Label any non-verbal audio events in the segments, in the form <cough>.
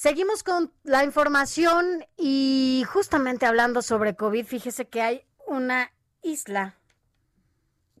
Seguimos con la información y justamente hablando sobre COVID, fíjese que hay una isla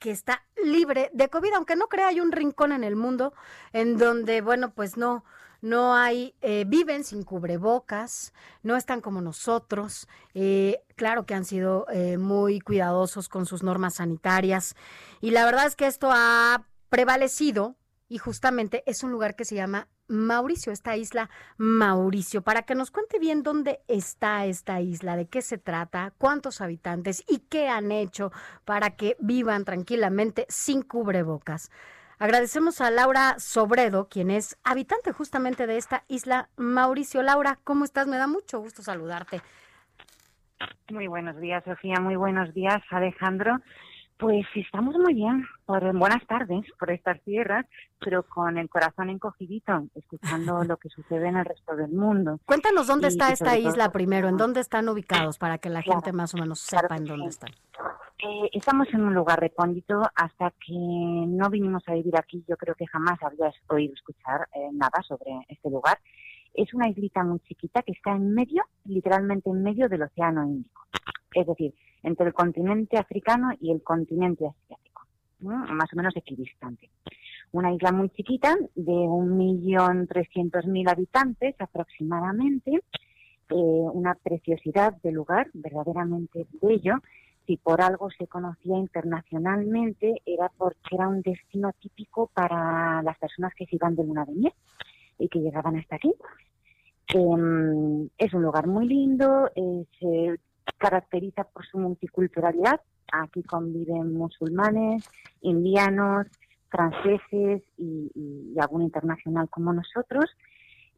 que está libre de COVID, aunque no crea hay un rincón en el mundo en donde, bueno, pues no, no hay, eh, viven sin cubrebocas, no están como nosotros, eh, claro que han sido eh, muy cuidadosos con sus normas sanitarias y la verdad es que esto ha prevalecido y justamente es un lugar que se llama Mauricio, esta isla Mauricio, para que nos cuente bien dónde está esta isla, de qué se trata, cuántos habitantes y qué han hecho para que vivan tranquilamente sin cubrebocas. Agradecemos a Laura Sobredo, quien es habitante justamente de esta isla Mauricio. Laura, ¿cómo estás? Me da mucho gusto saludarte. Muy buenos días, Sofía. Muy buenos días, Alejandro. Pues estamos muy bien, por buenas tardes por estas tierras, pero con el corazón encogidito, escuchando <laughs> lo que sucede en el resto del mundo. Cuéntanos dónde está esta isla primero, en dónde están ubicados para que la gente más o menos sepa en dónde están. Eh, estamos en un lugar recóndito hasta que no vinimos a vivir aquí. Yo creo que jamás habías oído escuchar eh, nada sobre este lugar. Es una islita muy chiquita que está en medio, literalmente en medio del Océano Índico. Es decir, entre el continente africano y el continente asiático, más o menos equidistante. Una isla muy chiquita de un millón trescientos mil habitantes aproximadamente, eh, una preciosidad de lugar verdaderamente bello. Si por algo se conocía internacionalmente era porque era un destino típico para las personas que se iban de luna de miel y que llegaban hasta aquí. Em, es un lugar muy lindo, es, caracteriza por su multiculturalidad. Aquí conviven musulmanes, indianos, franceses y, algún internacional como nosotros.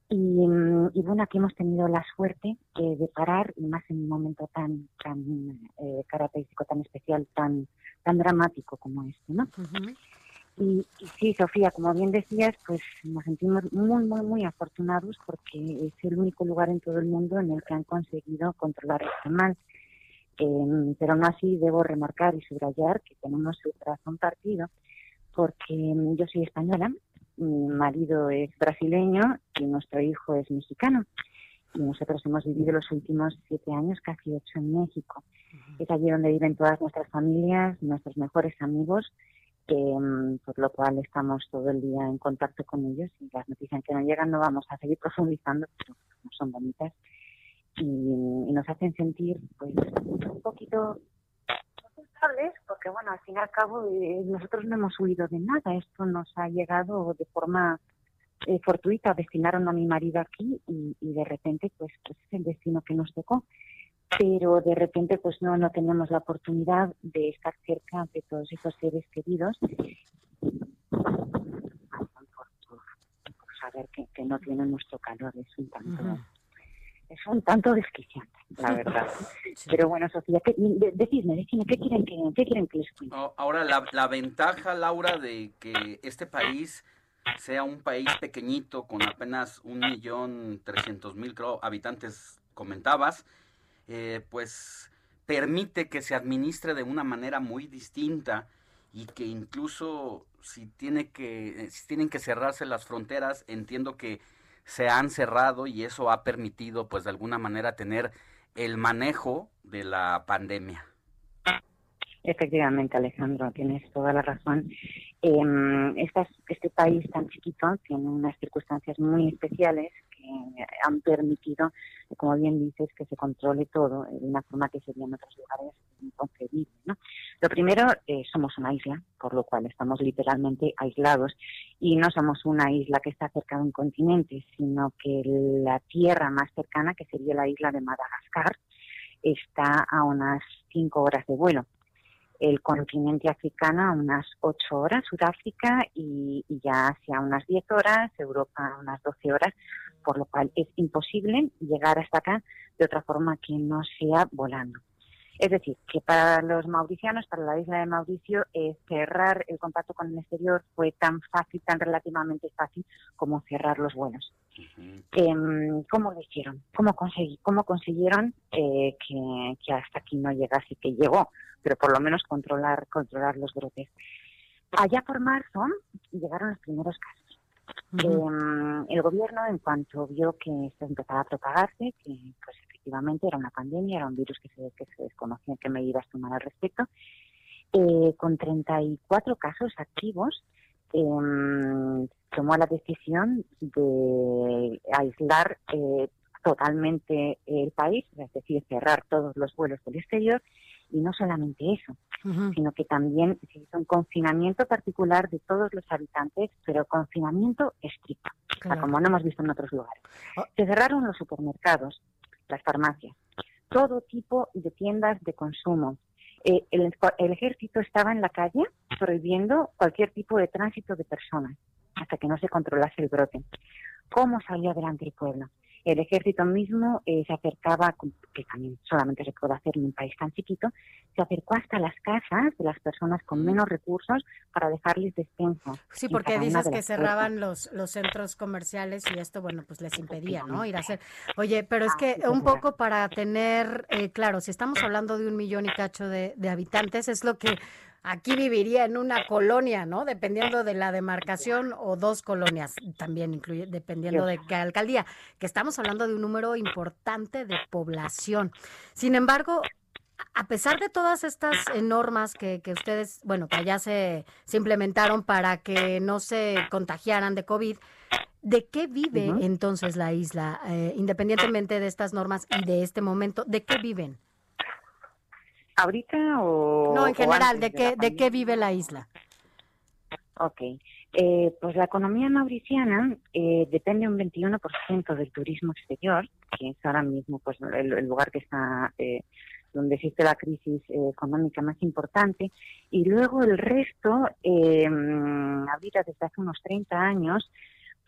Y, bueno, aquí hemos tenido la suerte de parar, y más en un momento tan tan eh, característico, tan especial, tan tan dramático como este, ¿no? Y, sí, Sofía, como bien decías, pues nos sentimos muy, muy, muy afortunados porque es el único lugar en todo el mundo en el que han conseguido controlar este mal. Em, pero no así debo remarcar y subrayar que tenemos su razón partido porque em, yo soy española, mi marido es brasileño y nuestro hijo es mexicano. Y nosotros hemos vivido los últimos siete años, casi ocho en México. Es allí donde viven todas nuestras familias, nuestros mejores amigos Em, por lo cual estamos todo el día en contacto con ellos y las noticias que nos llegan no vamos a seguir <laughs> profundizando, pero son bonitas. Y, nos hacen sentir pues un poquito culpables porque bueno, al fin y al cabo eh, nosotros no hemos huido de nada, esto nos ha llegado de forma eh, fortuita, destinaron a mi marido aquí y, de repente pues, pues es el destino que nos tocó pero de repente pues no, no tenemos la oportunidad de estar cerca de todos esos seres queridos por, saber que, no tienen nuestro calor, es un tanto, es un tanto desquiciante, la verdad. <laughs> Pero bueno, Sofía, ¿qué, decidme, ¿qué quieren que, qué quieren que les cuente? Ahora, la, la ventaja, Laura, de que este país sea un país pequeñito con apenas un millón trescientos mil habitantes, comentabas, eh, pues permite que se administre de una manera muy distinta y que incluso si tiene que eh, si tienen que cerrarse las fronteras entiendo que se han cerrado y eso ha permitido pues de alguna manera tener el manejo de la pandemia. Efectivamente, Alejandro, tienes toda la razón. Eh, este país tan chiquito tiene unas circunstancias muy especiales han permitido, como bien dices, que se controle todo de una forma que sería en otros lugares inconcebible. ¿no? Lo primero, eh, somos una isla, por lo cual estamos literalmente aislados y no somos una isla que está cerca de un continente, sino que la tierra más cercana, que sería la isla de Madagascar, está a unas cinco horas de vuelo. el continente africano a unas 8 horas, Sudáfrica, y, ya hacia unas 10 horas, Europa unas 12 horas, por lo cual es imposible llegar hasta acá de otra forma que no sea volando. Es decir, que para los mauricianos, para la isla de Mauricio, eh, cerrar el contacto con el exterior fue tan fácil, tan relativamente fácil como cerrar los vuelos. Em, ¿Cómo lo hicieron? ¿Cómo, conseguí, cómo consiguieron eh, que, hasta aquí no llegase, que llegó, pero por lo menos controlar, controlar los brotes? Allá por marzo llegaron los primeros casos. Em, el gobierno, en cuanto vio que esto empezaba a propagarse, que pues efectivamente era una pandemia, era un virus que se, que se desconocía qué medidas tomar al respecto, eh, con 34 casos activos, eh, tomó la decisión de aislar eh, totalmente el país, es decir, cerrar todos los vuelos del exterior, y no solamente eso, sino que también se hizo un confinamiento particular de todos los habitantes, pero confinamiento estricto, como no hemos visto en otros lugares. Oh. Se cerraron los supermercados, las farmacias, todo tipo de tiendas de consumo. Eh, el, ejército estaba en la calle prohibiendo cualquier tipo de tránsito de personas hasta que no se controlase el brote. ¿Cómo salió adelante el pueblo? El ejército mismo eh, se acercaba, que también solamente se puede hacer en un país tan chiquito, se acercó hasta las casas de las personas con mm. menos recursos para dejarles despensa. Sí, porque dices que cerraban los, los centros comerciales y esto, bueno, pues les impedía, ¿no? Ir a hacer. Oye, pero es ah, que un poco para tener, eh, claro, si estamos hablando de un millón y cacho de, de habitantes, es lo que aquí viviría en una colonia, ¿no? Dependiendo de la demarcación o dos colonias, también incluye, dependiendo de qué alcaldía, que estamos hablando de un número importante de población. Sin embargo, a pesar de todas estas normas que, que ustedes, bueno, que ya se, se, implementaron para que no se contagiaran de COVID, ¿de qué vive entonces la isla, eh, independientemente de estas normas y de este momento? ¿De qué viven? ¿Ahorita o...? No, en general, ¿de, qué, de, qué vive la isla? Ok. Eh, pues la economía mauriciana eh, depende un 21% del turismo exterior, que es ahora mismo pues el, lugar que está eh, donde existe la crisis económica más importante, y luego el resto, eh, ahorita desde hace unos 30 años,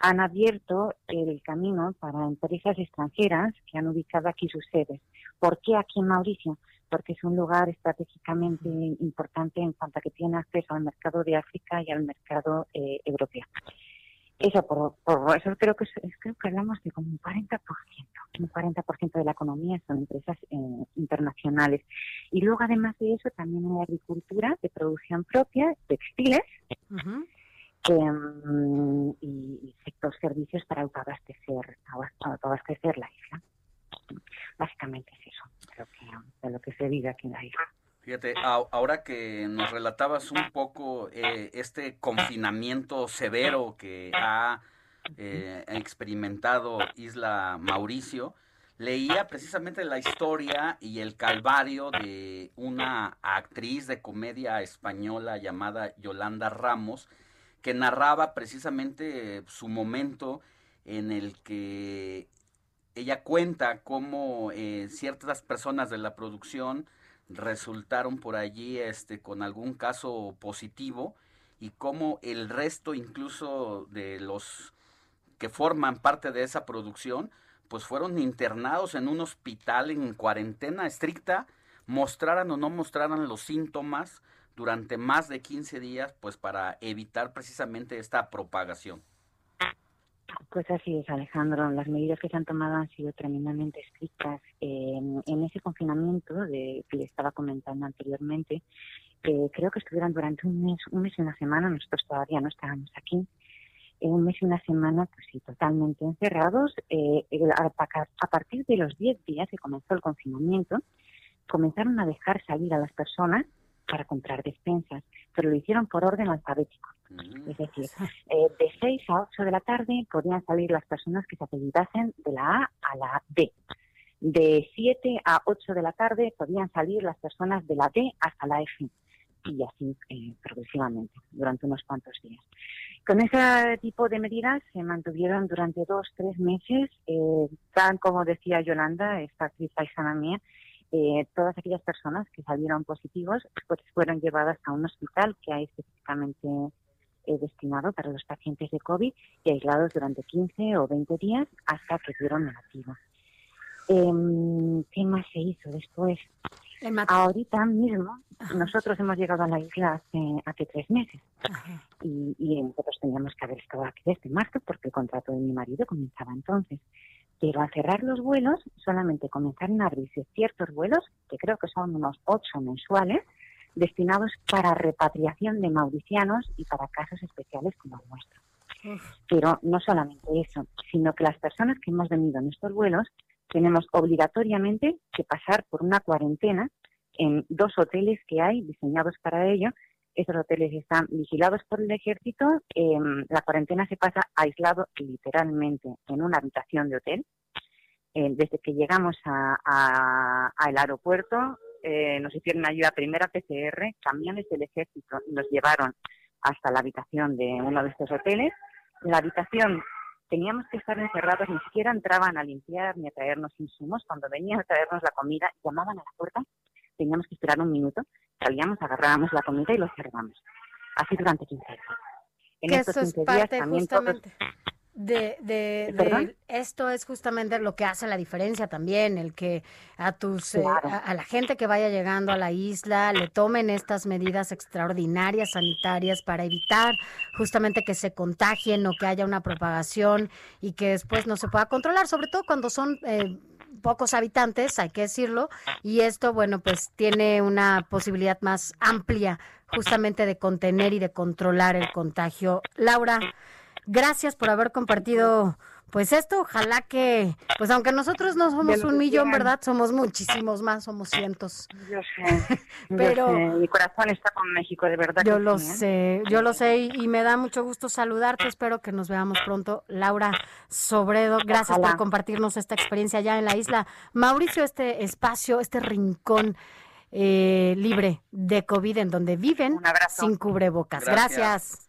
han abierto el camino para empresas extranjeras que han ubicado aquí sus sedes. ¿Por qué aquí en Mauricio? Porque es un lugar estratégicamente importante en cuanto a que tiene acceso al mercado de África y al mercado eh, europeo. Eso, por, eso creo que creo que hablamos de como un 40%, un 40% de la economía son empresas eh, internacionales. Y luego, además de eso, también hay agricultura de producción propia, textiles, em, y, sector servicios para autoabastecer, autoabastecer la isla. Básicamente es eso de lo que se diga aquí en la isla. Fíjate, ahora que nos relatabas un poco eh, este confinamiento severo que ha eh, experimentado Isla Mauricio, leía precisamente la historia y el calvario de una actriz de comedia española llamada Yolanda Ramos, que narraba precisamente su momento en el que ella cuenta cómo eh, ciertas personas de la producción resultaron por allí este, con algún caso positivo y cómo el resto incluso de los que forman parte de esa producción pues fueron internados en un hospital en cuarentena estricta, mostraran o no mostraran los síntomas durante más de 15 días pues para evitar precisamente esta propagación. Pues así es, Alejandro. Las medidas que se han tomado han sido tremendamente estrictas. en ese confinamiento de, que le estaba comentando anteriormente, eh, creo que estuvieron durante un mes, un mes y una semana. Nosotros todavía no estábamos aquí. En un mes y una semana, pues sí, totalmente encerrados. Eh, a, partir de los 10 días que comenzó el confinamiento, comenzaron a dejar salir a las personas para comprar despensas, pero lo hicieron por orden alfabético. Es decir, eh, de 6 a 8 de la tarde podían salir las personas que se apellidasen de la A a la D. De 7 a 8 de la tarde podían salir las personas de la D hasta la F. Y así eh, progresivamente, durante unos cuantos días. Con ese tipo de medidas se mantuvieron durante dos, tres meses, eh, tan como decía Yolanda, esta actriz paisana mía, eh, todas aquellas personas que salieron positivos pues, fueron llevadas a un hospital que hay específicamente eh, destinado para los pacientes de COVID y aislados durante 15 o 20 días hasta que dieron negativo. Em, ¿Qué más se hizo después? Ahorita mismo, nosotros hemos llegado a la isla hace, hace tres meses y, y, nosotros teníamos que haber estado aquí desde marzo porque el contrato de mi marido comenzaba entonces. Pero al cerrar los vuelos, solamente comenzaron a abrirse ciertos vuelos, que creo que son unos ocho mensuales, destinados para repatriación de mauricianos y para casos especiales como el nuestro. Pero no solamente eso, sino que las personas que hemos venido en estos vuelos tenemos obligatoriamente que pasar por una cuarentena en dos hoteles que hay diseñados para ello. Esos hoteles están vigilados por el ejército. Em, la cuarentena se pasa aislado literalmente en una habitación de hotel. Eh, desde que llegamos al aeropuerto, eh, nos hicieron ayuda primera PCR, camiones del ejército nos llevaron hasta la habitación de uno de estos hoteles. La habitación teníamos que estar encerrados, ni siquiera entraban a limpiar ni a traernos insumos. Cuando venían a traernos la comida, llamaban a la puerta, teníamos que esperar un minuto, salíamos, agarrábamos la comida y lo cerrábamos. Así durante 15 días. En estos 15 días también justamente de, de, <laughs> esto es justamente lo que hace la diferencia también, el que a tus eh, a, la gente que vaya llegando a la isla le tomen estas medidas extraordinarias sanitarias para evitar justamente que se contagien o que haya una propagación y que después no se pueda controlar, sobre todo cuando son eh, pocos habitantes, hay que decirlo, y esto, bueno, pues tiene una posibilidad más amplia justamente de contener y de controlar el contagio. Laura, Gracias por haber compartido pues esto, ojalá que, pues aunque nosotros no somos un millón, ¿verdad? Somos muchísimos más, somos cientos. Yo sé, <laughs> pero mi corazón está con México, de verdad. Yo lo ¿eh? sé, yo lo sé y, me da mucho gusto saludarte, espero que nos veamos pronto. Laura Sobredo, gracias por compartirnos esta experiencia allá en la isla. Mauricio, este espacio, este rincón eh, libre de COVID en donde viven sin cubrebocas. gracias. Gracias,